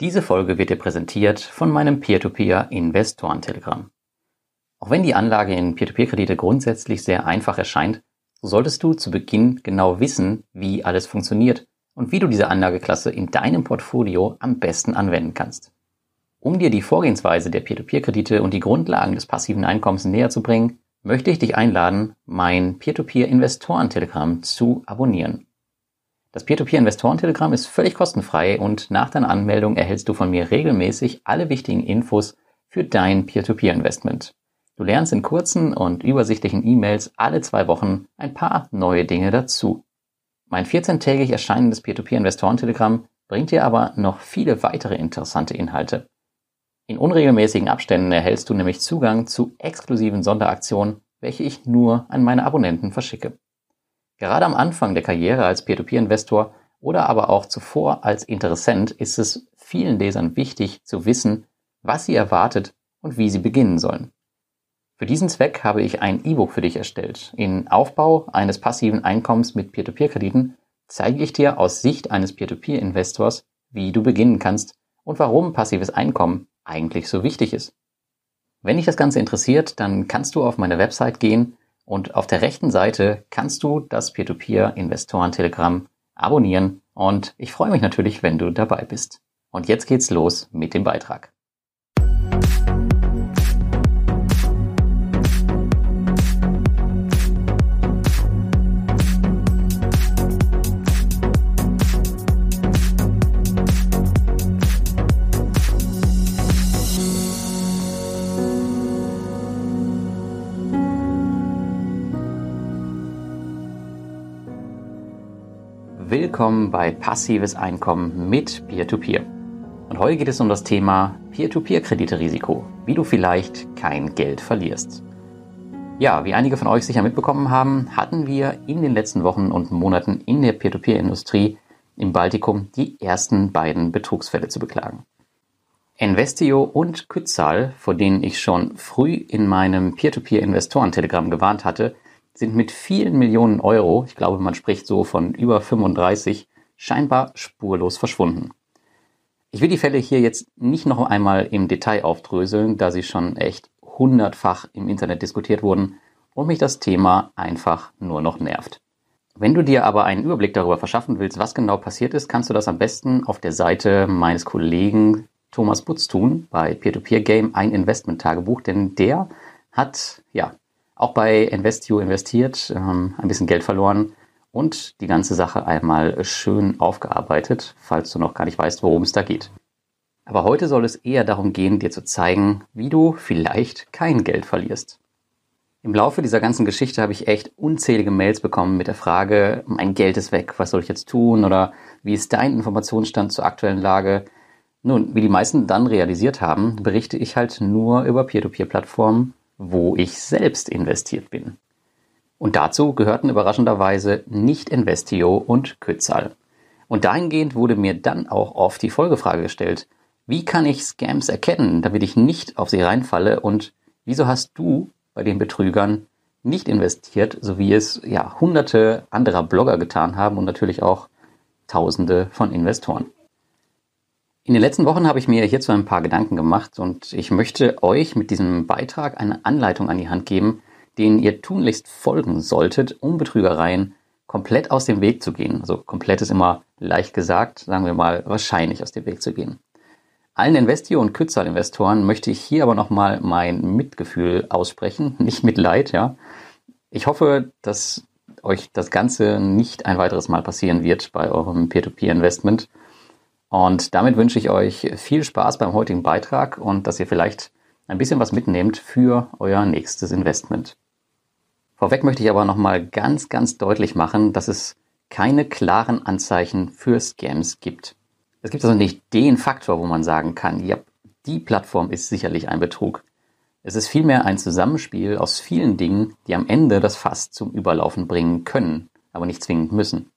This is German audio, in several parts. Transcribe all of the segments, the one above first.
Diese Folge wird dir präsentiert von meinem Peer-to-Peer-Investoren-Telegramm. Auch wenn die Anlage in Peer-to-Peer-Kredite grundsätzlich sehr einfach erscheint, so solltest du zu Beginn genau wissen, wie alles funktioniert und wie du diese Anlageklasse in deinem Portfolio am besten anwenden kannst. Um dir die Vorgehensweise der Peer-to-Peer-Kredite und die Grundlagen des passiven Einkommens näher zu bringen, möchte ich dich einladen, mein Peer-to-Peer-Investoren-Telegramm zu abonnieren. Das Peer-to-Peer-Investoren-Telegramm ist völlig kostenfrei und nach deiner Anmeldung erhältst du von mir regelmäßig alle wichtigen Infos für dein Peer-to-Peer-Investment. Du lernst in kurzen und übersichtlichen E-Mails alle zwei Wochen ein paar neue Dinge dazu. Mein 14-tägig erscheinendes Peer-to-Peer-Investoren-Telegramm bringt dir aber noch viele weitere interessante Inhalte. In unregelmäßigen Abständen erhältst du nämlich Zugang zu exklusiven Sonderaktionen, welche ich nur an meine Abonnenten verschicke. Gerade am Anfang der Karriere als Peer-to-Peer-Investor oder aber auch zuvor als Interessent ist es vielen Lesern wichtig zu wissen, was sie erwartet und wie sie beginnen sollen. Für diesen Zweck habe ich ein E-Book für dich erstellt. In Aufbau eines passiven Einkommens mit Peer-to-Peer-Krediten zeige ich dir aus Sicht eines Peer-to-Peer-Investors, wie du beginnen kannst und warum passives Einkommen eigentlich so wichtig ist. Wenn dich das Ganze interessiert, dann kannst du auf meine Website gehen und auf der rechten Seite kannst du das Peer-to-Peer-Investoren-Telegramm abonnieren und ich freue mich natürlich, wenn du dabei bist. Und jetzt geht's los mit dem Beitrag. Willkommen bei Passives Einkommen mit Peer-to-Peer. -Peer. Und heute geht es um das Thema Peer-to-Peer-Kredite-Risiko, wie du vielleicht kein Geld verlierst. Ja, wie einige von euch sicher mitbekommen haben, hatten wir in den letzten Wochen und Monaten in der Peer-to-Peer-Industrie im Baltikum die ersten beiden Betrugsfälle zu beklagen. Investio und Kützal, vor denen ich schon früh in meinem Peer-to-Peer-Investoren-Telegramm gewarnt hatte, sind mit vielen Millionen Euro, ich glaube, man spricht so von über 35, scheinbar spurlos verschwunden. Ich will die Fälle hier jetzt nicht noch einmal im Detail aufdröseln, da sie schon echt hundertfach im Internet diskutiert wurden und mich das Thema einfach nur noch nervt. Wenn du dir aber einen Überblick darüber verschaffen willst, was genau passiert ist, kannst du das am besten auf der Seite meines Kollegen Thomas Butz tun bei Peer-to-Peer Game ein Investment Tagebuch, denn der hat ja auch bei Investio investiert, ähm, ein bisschen Geld verloren und die ganze Sache einmal schön aufgearbeitet, falls du noch gar nicht weißt, worum es da geht. Aber heute soll es eher darum gehen, dir zu zeigen, wie du vielleicht kein Geld verlierst. Im Laufe dieser ganzen Geschichte habe ich echt unzählige Mails bekommen mit der Frage, mein Geld ist weg, was soll ich jetzt tun? Oder wie ist dein Informationsstand zur aktuellen Lage? Nun, wie die meisten dann realisiert haben, berichte ich halt nur über Peer-to-Peer-Plattformen wo ich selbst investiert bin. Und dazu gehörten überraschenderweise nicht Investio und Kützal. Und dahingehend wurde mir dann auch oft die Folgefrage gestellt, wie kann ich Scams erkennen, damit ich nicht auf sie reinfalle und wieso hast du bei den Betrügern nicht investiert, so wie es ja hunderte anderer Blogger getan haben und natürlich auch tausende von Investoren. In den letzten Wochen habe ich mir hierzu ein paar Gedanken gemacht und ich möchte euch mit diesem Beitrag eine Anleitung an die Hand geben, denen ihr tunlichst folgen solltet, um Betrügereien komplett aus dem Weg zu gehen. Also komplett ist immer leicht gesagt, sagen wir mal wahrscheinlich aus dem Weg zu gehen. Allen Investio- und Kützal-Investoren möchte ich hier aber nochmal mein Mitgefühl aussprechen, nicht Mitleid, ja. Ich hoffe, dass euch das Ganze nicht ein weiteres Mal passieren wird bei eurem Peer-to-Peer-Investment und damit wünsche ich euch viel Spaß beim heutigen Beitrag und dass ihr vielleicht ein bisschen was mitnehmt für euer nächstes Investment. Vorweg möchte ich aber nochmal ganz, ganz deutlich machen, dass es keine klaren Anzeichen für Scams gibt. Es gibt also nicht den Faktor, wo man sagen kann, ja, die Plattform ist sicherlich ein Betrug. Es ist vielmehr ein Zusammenspiel aus vielen Dingen, die am Ende das Fass zum Überlaufen bringen können, aber nicht zwingend müssen.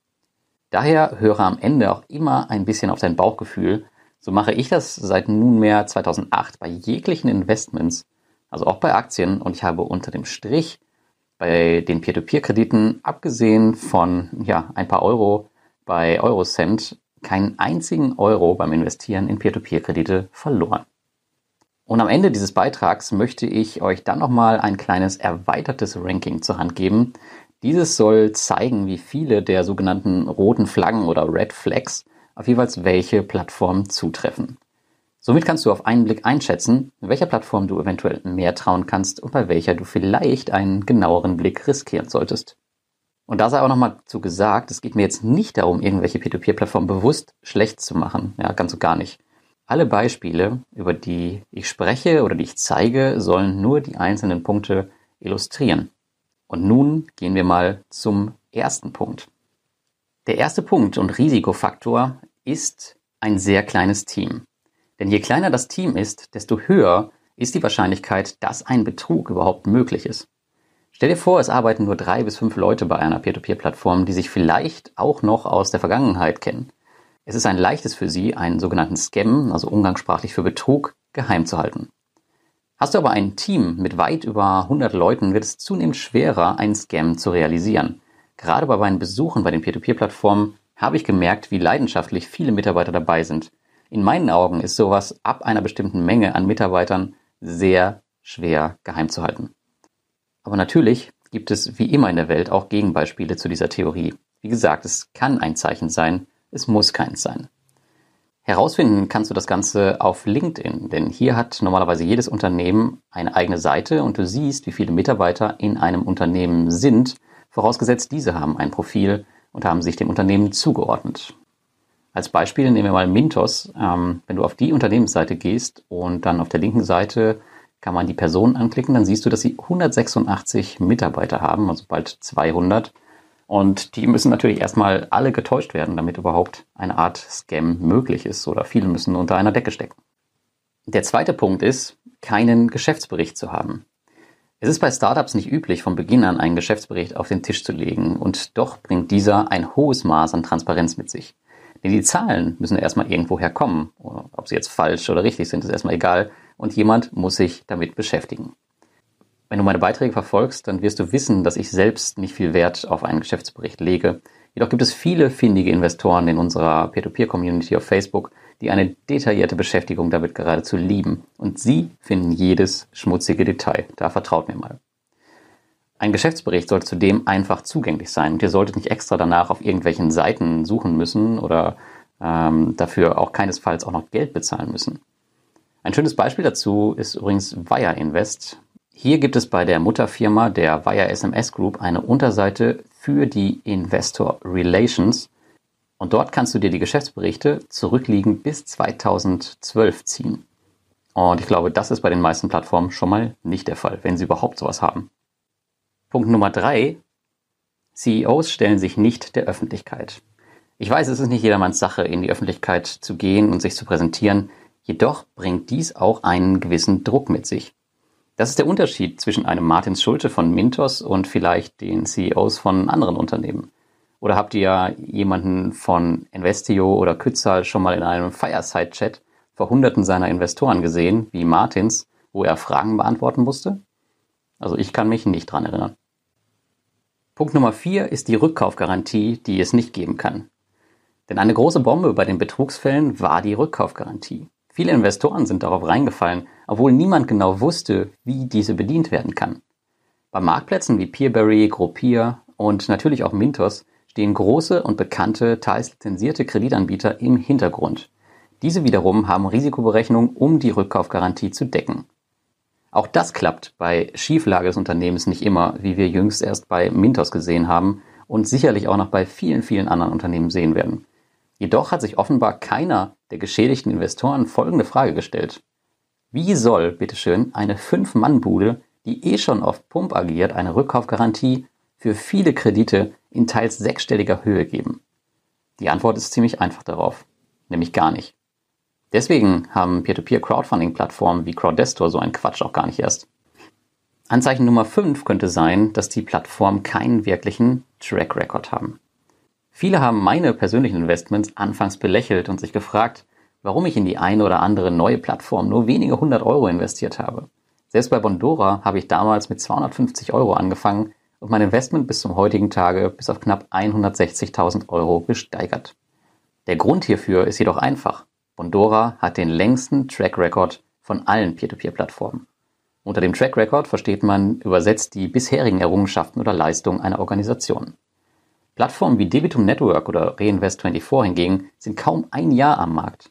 Daher höre am Ende auch immer ein bisschen auf dein Bauchgefühl. So mache ich das seit nunmehr 2008 bei jeglichen Investments, also auch bei Aktien. Und ich habe unter dem Strich bei den Peer-to-Peer-Krediten, abgesehen von ja, ein paar Euro bei Eurocent, keinen einzigen Euro beim Investieren in Peer-to-Peer-Kredite verloren. Und am Ende dieses Beitrags möchte ich euch dann nochmal ein kleines erweitertes Ranking zur Hand geben. Dieses soll zeigen, wie viele der sogenannten roten Flaggen oder Red Flags auf jeweils welche Plattform zutreffen. Somit kannst du auf einen Blick einschätzen, welcher Plattform du eventuell mehr trauen kannst und bei welcher du vielleicht einen genaueren Blick riskieren solltest. Und da sei auch nochmal zu gesagt, es geht mir jetzt nicht darum, irgendwelche P2P-Plattformen bewusst schlecht zu machen. Ja, ganz und gar nicht. Alle Beispiele, über die ich spreche oder die ich zeige, sollen nur die einzelnen Punkte illustrieren. Und nun gehen wir mal zum ersten Punkt. Der erste Punkt und Risikofaktor ist ein sehr kleines Team. Denn je kleiner das Team ist, desto höher ist die Wahrscheinlichkeit, dass ein Betrug überhaupt möglich ist. Stell dir vor, es arbeiten nur drei bis fünf Leute bei einer Peer-to-Peer-Plattform, die sich vielleicht auch noch aus der Vergangenheit kennen. Es ist ein leichtes für sie, einen sogenannten Scam, also umgangssprachlich für Betrug, geheim zu halten. Hast du aber ein Team mit weit über 100 Leuten, wird es zunehmend schwerer, einen Scam zu realisieren. Gerade bei meinen Besuchen bei den Peer-to-Peer-Plattformen habe ich gemerkt, wie leidenschaftlich viele Mitarbeiter dabei sind in meinen Augen ist sowas ab einer bestimmten Menge an Mitarbeitern sehr schwer geheim zu halten. Aber natürlich gibt es wie immer in der Welt auch Gegenbeispiele zu dieser Theorie. Wie gesagt, es kann ein Zeichen sein, es muss keins sein. Herausfinden kannst du das Ganze auf LinkedIn, denn hier hat normalerweise jedes Unternehmen eine eigene Seite und du siehst, wie viele Mitarbeiter in einem Unternehmen sind, vorausgesetzt diese haben ein Profil und haben sich dem Unternehmen zugeordnet. Als Beispiel nehmen wir mal Mintos. Ähm, wenn du auf die Unternehmensseite gehst und dann auf der linken Seite kann man die Personen anklicken, dann siehst du, dass sie 186 Mitarbeiter haben, also bald 200. Und die müssen natürlich erstmal alle getäuscht werden, damit überhaupt eine Art Scam möglich ist oder viele müssen unter einer Decke stecken. Der zweite Punkt ist, keinen Geschäftsbericht zu haben. Es ist bei Startups nicht üblich, von Beginn an einen Geschäftsbericht auf den Tisch zu legen und doch bringt dieser ein hohes Maß an Transparenz mit sich. Denn die Zahlen müssen erstmal irgendwo herkommen. Ob sie jetzt falsch oder richtig sind, ist erstmal egal. Und jemand muss sich damit beschäftigen. Wenn du meine Beiträge verfolgst, dann wirst du wissen, dass ich selbst nicht viel Wert auf einen Geschäftsbericht lege. Jedoch gibt es viele findige Investoren in unserer Peer-to-Peer-Community auf Facebook, die eine detaillierte Beschäftigung damit geradezu lieben. Und sie finden jedes schmutzige Detail. Da vertraut mir mal. Ein Geschäftsbericht sollte zudem einfach zugänglich sein und ihr solltet nicht extra danach auf irgendwelchen Seiten suchen müssen oder ähm, dafür auch keinesfalls auch noch Geld bezahlen müssen. Ein schönes Beispiel dazu ist übrigens Wire Invest. Hier gibt es bei der Mutterfirma der Wire SMS Group eine Unterseite für die Investor Relations und dort kannst du dir die Geschäftsberichte zurückliegend bis 2012 ziehen. Und ich glaube, das ist bei den meisten Plattformen schon mal nicht der Fall, wenn sie überhaupt sowas haben. Punkt Nummer drei. CEOs stellen sich nicht der Öffentlichkeit. Ich weiß, es ist nicht jedermanns Sache, in die Öffentlichkeit zu gehen und sich zu präsentieren, jedoch bringt dies auch einen gewissen Druck mit sich. Das ist der Unterschied zwischen einem Martins Schulte von Mintos und vielleicht den CEOs von anderen Unternehmen. Oder habt ihr jemanden von Investio oder Kützal schon mal in einem Fireside-Chat vor Hunderten seiner Investoren gesehen, wie Martins, wo er Fragen beantworten musste? Also ich kann mich nicht dran erinnern. Punkt Nummer vier ist die Rückkaufgarantie, die es nicht geben kann. Denn eine große Bombe bei den Betrugsfällen war die Rückkaufgarantie. Viele Investoren sind darauf reingefallen, obwohl niemand genau wusste, wie diese bedient werden kann. Bei Marktplätzen wie Peerberry, Groupier und natürlich auch Mintos stehen große und bekannte, teils lizenzierte Kreditanbieter im Hintergrund. Diese wiederum haben Risikoberechnungen, um die Rückkaufgarantie zu decken. Auch das klappt bei Schieflage des Unternehmens nicht immer, wie wir jüngst erst bei Mintos gesehen haben und sicherlich auch noch bei vielen, vielen anderen Unternehmen sehen werden. Jedoch hat sich offenbar keiner der geschädigten Investoren folgende Frage gestellt. Wie soll, bitteschön, eine Fünf-Mann-Bude, die eh schon auf Pump agiert, eine Rückkaufgarantie für viele Kredite in teils sechsstelliger Höhe geben? Die Antwort ist ziemlich einfach darauf, nämlich gar nicht. Deswegen haben Peer-to-Peer-Crowdfunding-Plattformen wie Crowdestor so einen Quatsch auch gar nicht erst. Anzeichen Nummer 5 könnte sein, dass die Plattformen keinen wirklichen Track Record haben. Viele haben meine persönlichen Investments anfangs belächelt und sich gefragt, warum ich in die eine oder andere neue Plattform nur wenige hundert Euro investiert habe. Selbst bei Bondora habe ich damals mit 250 Euro angefangen und mein Investment bis zum heutigen Tage bis auf knapp 160.000 Euro gesteigert. Der Grund hierfür ist jedoch einfach. Bondora hat den längsten Track Record von allen Peer-to-Peer-Plattformen. Unter dem Track Record versteht man übersetzt die bisherigen Errungenschaften oder Leistungen einer Organisation. Plattformen wie Debitum Network oder Reinvest24 hingegen sind kaum ein Jahr am Markt.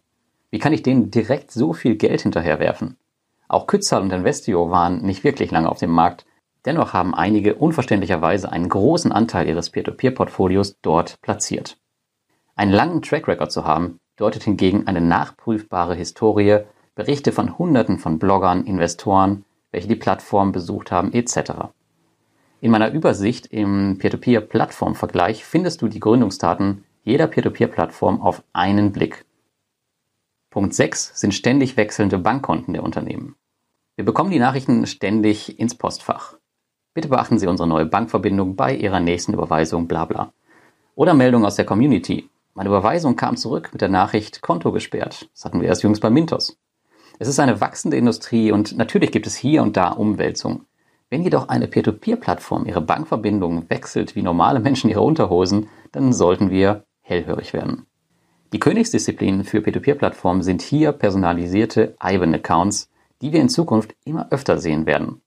Wie kann ich denen direkt so viel Geld hinterherwerfen? Auch Kützal und Investio waren nicht wirklich lange auf dem Markt, dennoch haben einige unverständlicherweise einen großen Anteil ihres Peer-to-Peer-Portfolios dort platziert. Einen langen Track Record zu haben, deutet hingegen eine nachprüfbare Historie, Berichte von Hunderten von Bloggern, Investoren, welche die Plattform besucht haben, etc. In meiner Übersicht im Peer-to-Peer-Plattform-Vergleich findest du die Gründungsdaten jeder Peer-to-Peer-Plattform auf einen Blick. Punkt 6 sind ständig wechselnde Bankkonten der Unternehmen. Wir bekommen die Nachrichten ständig ins Postfach. Bitte beachten Sie unsere neue Bankverbindung bei Ihrer nächsten Überweisung, bla bla. Oder Meldung aus der Community. Meine Überweisung kam zurück mit der Nachricht Konto gesperrt. Das hatten wir erst jüngst bei Mintos. Es ist eine wachsende Industrie und natürlich gibt es hier und da Umwälzungen. Wenn jedoch eine Peer-to-Peer-Plattform ihre Bankverbindung wechselt wie normale Menschen ihre Unterhosen, dann sollten wir hellhörig werden. Die Königsdisziplinen für Peer-to-Peer-Plattformen sind hier personalisierte IBAN-Accounts, die wir in Zukunft immer öfter sehen werden.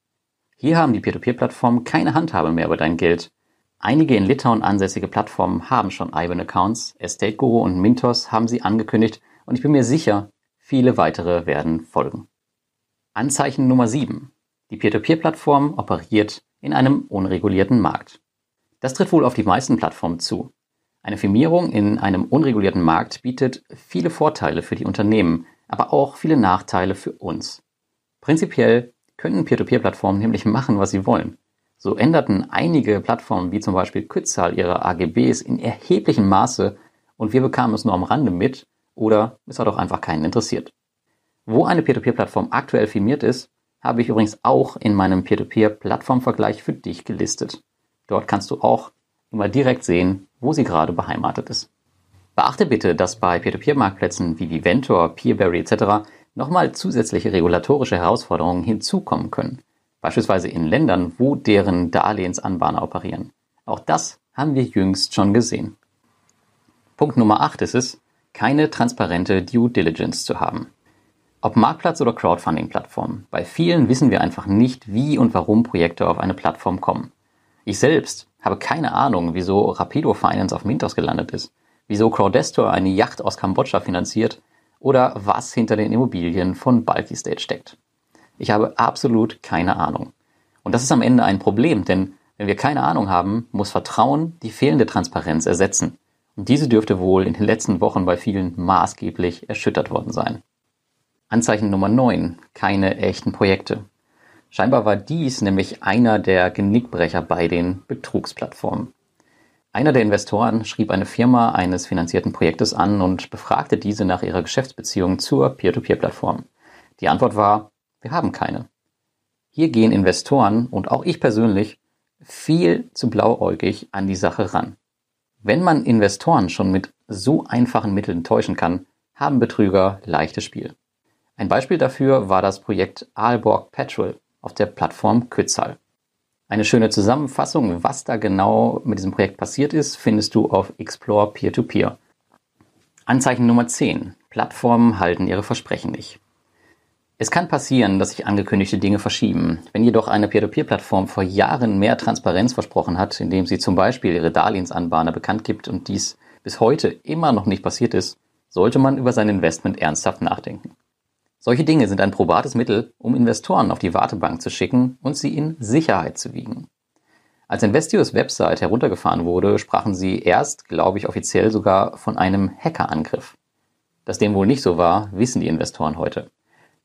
Hier haben die Peer-to-Peer-Plattformen keine Handhabe mehr über dein Geld. Einige in Litauen ansässige Plattformen haben schon IBAN-Accounts, Estate Guru und Mintos haben sie angekündigt und ich bin mir sicher, viele weitere werden folgen. Anzeichen Nummer 7. Die Peer-to-Peer-Plattform operiert in einem unregulierten Markt. Das tritt wohl auf die meisten Plattformen zu. Eine Firmierung in einem unregulierten Markt bietet viele Vorteile für die Unternehmen, aber auch viele Nachteile für uns. Prinzipiell können Peer-to-Peer-Plattformen nämlich machen, was sie wollen. So änderten einige Plattformen wie zum Beispiel Kützal ihre AGBs in erheblichem Maße und wir bekamen es nur am Rande mit oder es hat auch einfach keinen interessiert. Wo eine Peer-to-Peer-Plattform aktuell firmiert ist, habe ich übrigens auch in meinem Peer-to-Peer-Plattformvergleich für dich gelistet. Dort kannst du auch immer direkt sehen, wo sie gerade beheimatet ist. Beachte bitte, dass bei Peer-to-Peer-Marktplätzen wie Viventor, Peerberry etc. nochmal zusätzliche regulatorische Herausforderungen hinzukommen können. Beispielsweise in Ländern, wo deren Darlehensanbahner operieren. Auch das haben wir jüngst schon gesehen. Punkt Nummer 8 ist es, keine transparente Due Diligence zu haben. Ob Marktplatz oder Crowdfunding-Plattform, bei vielen wissen wir einfach nicht, wie und warum Projekte auf eine Plattform kommen. Ich selbst habe keine Ahnung, wieso Rapido Finance auf Mintos gelandet ist, wieso Crowdestor eine Yacht aus Kambodscha finanziert oder was hinter den Immobilien von Bulky State steckt. Ich habe absolut keine Ahnung. Und das ist am Ende ein Problem, denn wenn wir keine Ahnung haben, muss Vertrauen die fehlende Transparenz ersetzen. Und diese dürfte wohl in den letzten Wochen bei vielen maßgeblich erschüttert worden sein. Anzeichen Nummer 9. Keine echten Projekte. Scheinbar war dies nämlich einer der Genickbrecher bei den Betrugsplattformen. Einer der Investoren schrieb eine Firma eines finanzierten Projektes an und befragte diese nach ihrer Geschäftsbeziehung zur Peer-to-Peer-Plattform. Die Antwort war, wir haben keine. Hier gehen Investoren und auch ich persönlich viel zu blauäugig an die Sache ran. Wenn man Investoren schon mit so einfachen Mitteln täuschen kann, haben Betrüger leichtes Spiel. Ein Beispiel dafür war das Projekt Aalborg Petrol auf der Plattform Kützal. Eine schöne Zusammenfassung, was da genau mit diesem Projekt passiert ist, findest du auf Explore Peer-to-Peer. Anzeichen Nummer 10. Plattformen halten ihre Versprechen nicht. Es kann passieren, dass sich angekündigte Dinge verschieben. Wenn jedoch eine Peer-to-Peer-Plattform vor Jahren mehr Transparenz versprochen hat, indem sie zum Beispiel ihre Darlehensanbahner bekannt gibt und dies bis heute immer noch nicht passiert ist, sollte man über sein Investment ernsthaft nachdenken. Solche Dinge sind ein probates Mittel, um Investoren auf die Wartebank zu schicken und sie in Sicherheit zu wiegen. Als Investios Website heruntergefahren wurde, sprachen sie erst, glaube ich, offiziell sogar von einem Hackerangriff. Dass dem wohl nicht so war, wissen die Investoren heute.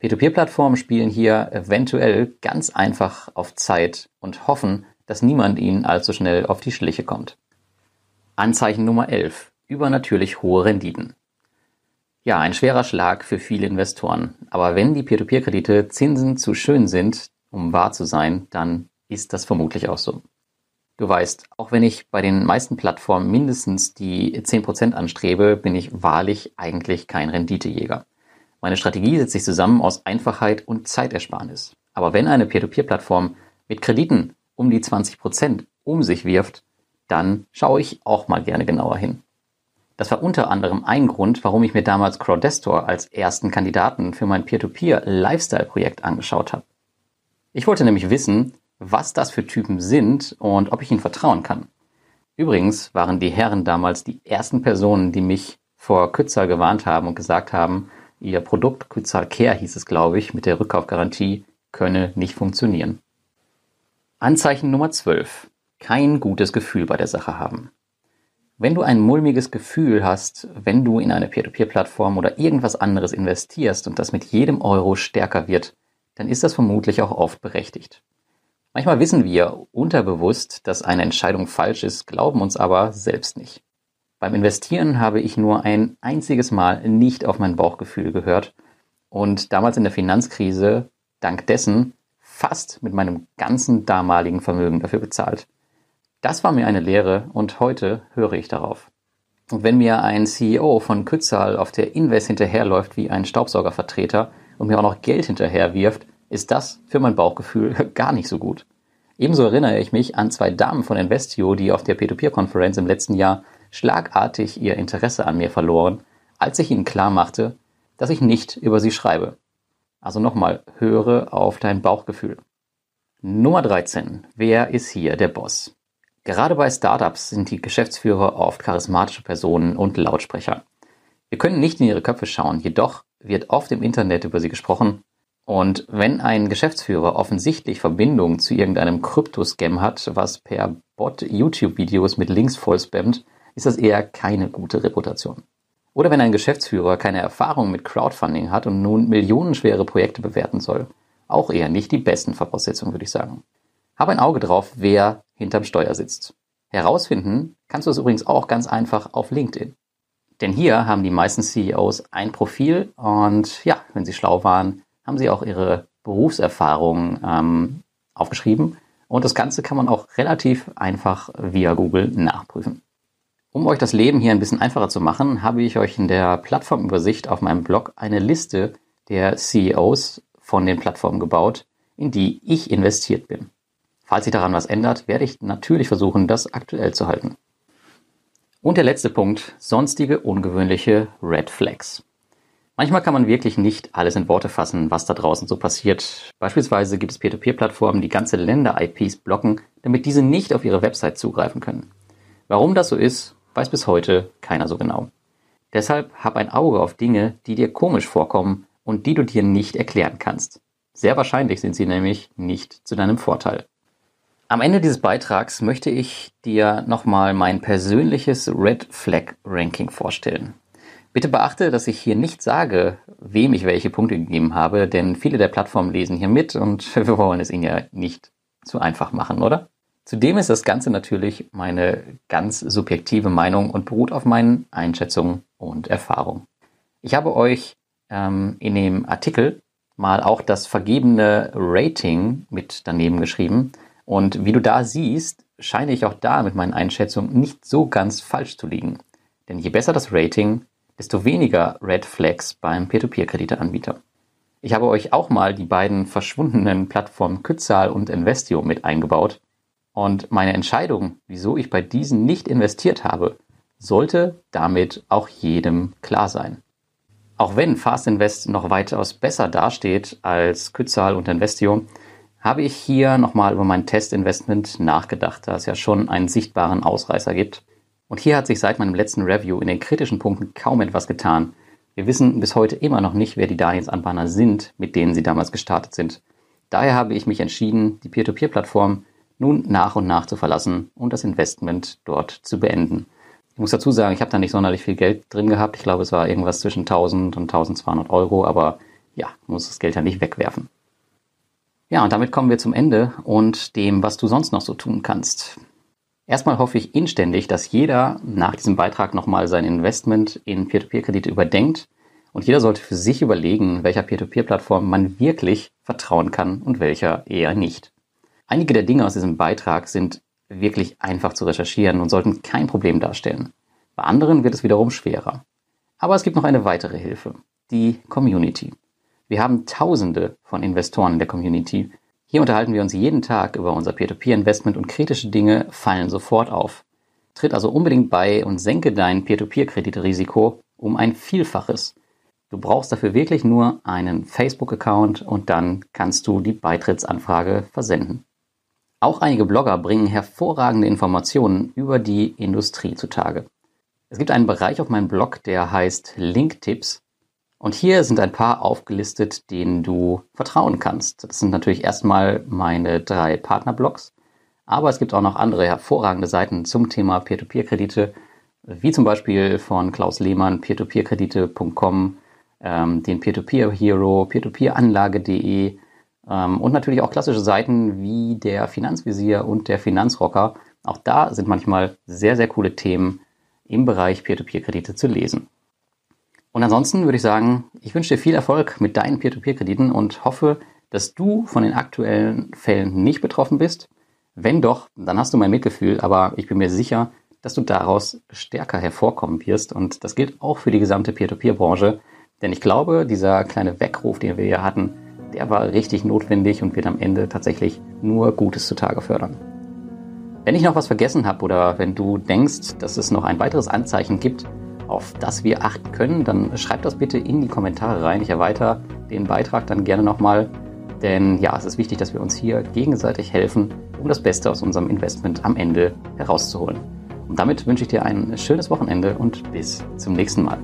Peer-to-Peer-Plattformen spielen hier eventuell ganz einfach auf Zeit und hoffen, dass niemand ihnen allzu schnell auf die Schliche kommt. Anzeichen Nummer 11. Übernatürlich hohe Renditen. Ja, ein schwerer Schlag für viele Investoren. Aber wenn die Peer-to-Peer-Kredite Zinsen zu schön sind, um wahr zu sein, dann ist das vermutlich auch so. Du weißt, auch wenn ich bei den meisten Plattformen mindestens die 10% anstrebe, bin ich wahrlich eigentlich kein Renditejäger. Meine Strategie setzt sich zusammen aus Einfachheit und Zeitersparnis. Aber wenn eine Peer-to-Peer-Plattform mit Krediten um die 20% um sich wirft, dann schaue ich auch mal gerne genauer hin. Das war unter anderem ein Grund, warum ich mir damals Crowdestor als ersten Kandidaten für mein Peer-to-Peer-Lifestyle-Projekt angeschaut habe. Ich wollte nämlich wissen, was das für Typen sind und ob ich ihnen vertrauen kann. Übrigens waren die Herren damals die ersten Personen, die mich vor Kützal gewarnt haben und gesagt haben, ihr Produkt Kützal Care hieß es, glaube ich, mit der Rückkaufgarantie könne nicht funktionieren. Anzeichen Nummer 12. Kein gutes Gefühl bei der Sache haben. Wenn du ein mulmiges Gefühl hast, wenn du in eine Peer-to-Peer-Plattform oder irgendwas anderes investierst und das mit jedem Euro stärker wird, dann ist das vermutlich auch oft berechtigt. Manchmal wissen wir unterbewusst, dass eine Entscheidung falsch ist, glauben uns aber selbst nicht. Beim Investieren habe ich nur ein einziges Mal nicht auf mein Bauchgefühl gehört und damals in der Finanzkrise dank dessen fast mit meinem ganzen damaligen Vermögen dafür bezahlt. Das war mir eine Lehre und heute höre ich darauf. Und wenn mir ein CEO von Kützal auf der Invest hinterherläuft wie ein Staubsaugervertreter und mir auch noch Geld hinterherwirft, ist das für mein Bauchgefühl gar nicht so gut. Ebenso erinnere ich mich an zwei Damen von Investio, die auf der P2P-Konferenz im letzten Jahr schlagartig ihr Interesse an mir verloren, als ich ihnen klar machte, dass ich nicht über sie schreibe. Also nochmal, höre auf dein Bauchgefühl. Nummer 13. Wer ist hier der Boss? Gerade bei Startups sind die Geschäftsführer oft charismatische Personen und Lautsprecher. Wir können nicht in ihre Köpfe schauen, jedoch wird oft im Internet über sie gesprochen. Und wenn ein Geschäftsführer offensichtlich Verbindung zu irgendeinem Kryptoscam hat, was per Bot YouTube-Videos mit Links voll spammt, ist das eher keine gute Reputation. Oder wenn ein Geschäftsführer keine Erfahrung mit Crowdfunding hat und nun millionenschwere Projekte bewerten soll, auch eher nicht die besten Voraussetzungen, würde ich sagen. Hab ein Auge drauf, wer hinterm Steuer sitzt. Herausfinden kannst du es übrigens auch ganz einfach auf LinkedIn. Denn hier haben die meisten CEOs ein Profil und ja, wenn sie schlau waren, haben sie auch ihre Berufserfahrung ähm, aufgeschrieben. Und das Ganze kann man auch relativ einfach via Google nachprüfen. Um euch das Leben hier ein bisschen einfacher zu machen, habe ich euch in der Plattformübersicht auf meinem Blog eine Liste der CEOs von den Plattformen gebaut, in die ich investiert bin. Falls sich daran was ändert, werde ich natürlich versuchen, das aktuell zu halten. Und der letzte Punkt, sonstige ungewöhnliche Red Flags. Manchmal kann man wirklich nicht alles in Worte fassen, was da draußen so passiert. Beispielsweise gibt es Peer-to-Peer-Plattformen, die ganze Länder-IPs blocken, damit diese nicht auf ihre Website zugreifen können. Warum das so ist, weiß bis heute keiner so genau. Deshalb hab ein Auge auf Dinge, die dir komisch vorkommen und die du dir nicht erklären kannst. Sehr wahrscheinlich sind sie nämlich nicht zu deinem Vorteil. Am Ende dieses Beitrags möchte ich dir nochmal mein persönliches Red Flag Ranking vorstellen. Bitte beachte, dass ich hier nicht sage, wem ich welche Punkte gegeben habe, denn viele der Plattformen lesen hier mit und wir wollen es ihnen ja nicht zu einfach machen, oder? Zudem ist das Ganze natürlich meine ganz subjektive Meinung und beruht auf meinen Einschätzungen und Erfahrungen. Ich habe euch ähm, in dem Artikel mal auch das vergebene Rating mit daneben geschrieben und wie du da siehst, scheine ich auch da mit meinen Einschätzungen nicht so ganz falsch zu liegen. Denn je besser das Rating, desto weniger Red Flags beim Peer-to-Peer-Krediteanbieter. Ich habe euch auch mal die beiden verschwundenen Plattformen Kützal und Investio mit eingebaut. Und meine Entscheidung, wieso ich bei diesen nicht investiert habe, sollte damit auch jedem klar sein. Auch wenn Fast Invest noch weitaus besser dasteht als Kützal und Investio, habe ich hier nochmal über mein Testinvestment nachgedacht, da es ja schon einen sichtbaren Ausreißer gibt. Und hier hat sich seit meinem letzten Review in den kritischen Punkten kaum etwas getan. Wir wissen bis heute immer noch nicht, wer die Darlehensanbahner sind, mit denen sie damals gestartet sind. Daher habe ich mich entschieden, die Peer-to-Peer-Plattform nun nach und nach zu verlassen und das Investment dort zu beenden. Ich muss dazu sagen, ich habe da nicht sonderlich viel Geld drin gehabt. Ich glaube, es war irgendwas zwischen 1000 und 1200 Euro, aber ja, muss das Geld ja nicht wegwerfen. Ja, und damit kommen wir zum Ende und dem, was du sonst noch so tun kannst. Erstmal hoffe ich inständig, dass jeder nach diesem Beitrag nochmal sein Investment in Peer-to-Peer-Kredite überdenkt und jeder sollte für sich überlegen, welcher Peer-to-Peer-Plattform man wirklich vertrauen kann und welcher eher nicht. Einige der Dinge aus diesem Beitrag sind wirklich einfach zu recherchieren und sollten kein Problem darstellen. Bei anderen wird es wiederum schwerer. Aber es gibt noch eine weitere Hilfe, die Community. Wir haben Tausende von Investoren in der Community. Hier unterhalten wir uns jeden Tag über unser Peer-to-Peer-Investment und kritische Dinge fallen sofort auf. Tritt also unbedingt bei und senke dein Peer-to-Peer-Kreditrisiko um ein Vielfaches. Du brauchst dafür wirklich nur einen Facebook-Account und dann kannst du die Beitrittsanfrage versenden. Auch einige Blogger bringen hervorragende Informationen über die Industrie zutage. Es gibt einen Bereich auf meinem Blog, der heißt Link-Tipps. Und hier sind ein paar aufgelistet, denen du vertrauen kannst. Das sind natürlich erstmal meine drei Partnerblogs. Aber es gibt auch noch andere hervorragende Seiten zum Thema Peer-to-Peer-Kredite, wie zum Beispiel von Klaus Lehmann, peertopeerkredite.com, ähm, den Peer-to-Peer-Hero, peer-to-peer-anlage.de ähm, und natürlich auch klassische Seiten wie der Finanzvisier und der Finanzrocker. Auch da sind manchmal sehr, sehr coole Themen im Bereich Peer-to-Peer-Kredite zu lesen. Und ansonsten würde ich sagen, ich wünsche dir viel Erfolg mit deinen Peer-to-Peer-Krediten und hoffe, dass du von den aktuellen Fällen nicht betroffen bist wenn doch, dann hast du mein Mitgefühl, aber ich bin mir sicher, dass du daraus stärker hervorkommen wirst. Und das gilt auch für die gesamte Peer-to-Peer-Branche. Denn ich glaube, dieser kleine Weckruf, den wir hier hatten, der war richtig notwendig und wird am Ende tatsächlich nur Gutes zutage fördern. Wenn ich noch was vergessen habe oder wenn du denkst, dass es noch ein weiteres Anzeichen gibt, auf das wir achten können, dann schreib das bitte in die Kommentare rein. Ich erweitere den Beitrag dann gerne nochmal. Denn ja, es ist wichtig, dass wir uns hier gegenseitig helfen um das Beste aus unserem Investment am Ende herauszuholen. Und damit wünsche ich dir ein schönes Wochenende und bis zum nächsten Mal.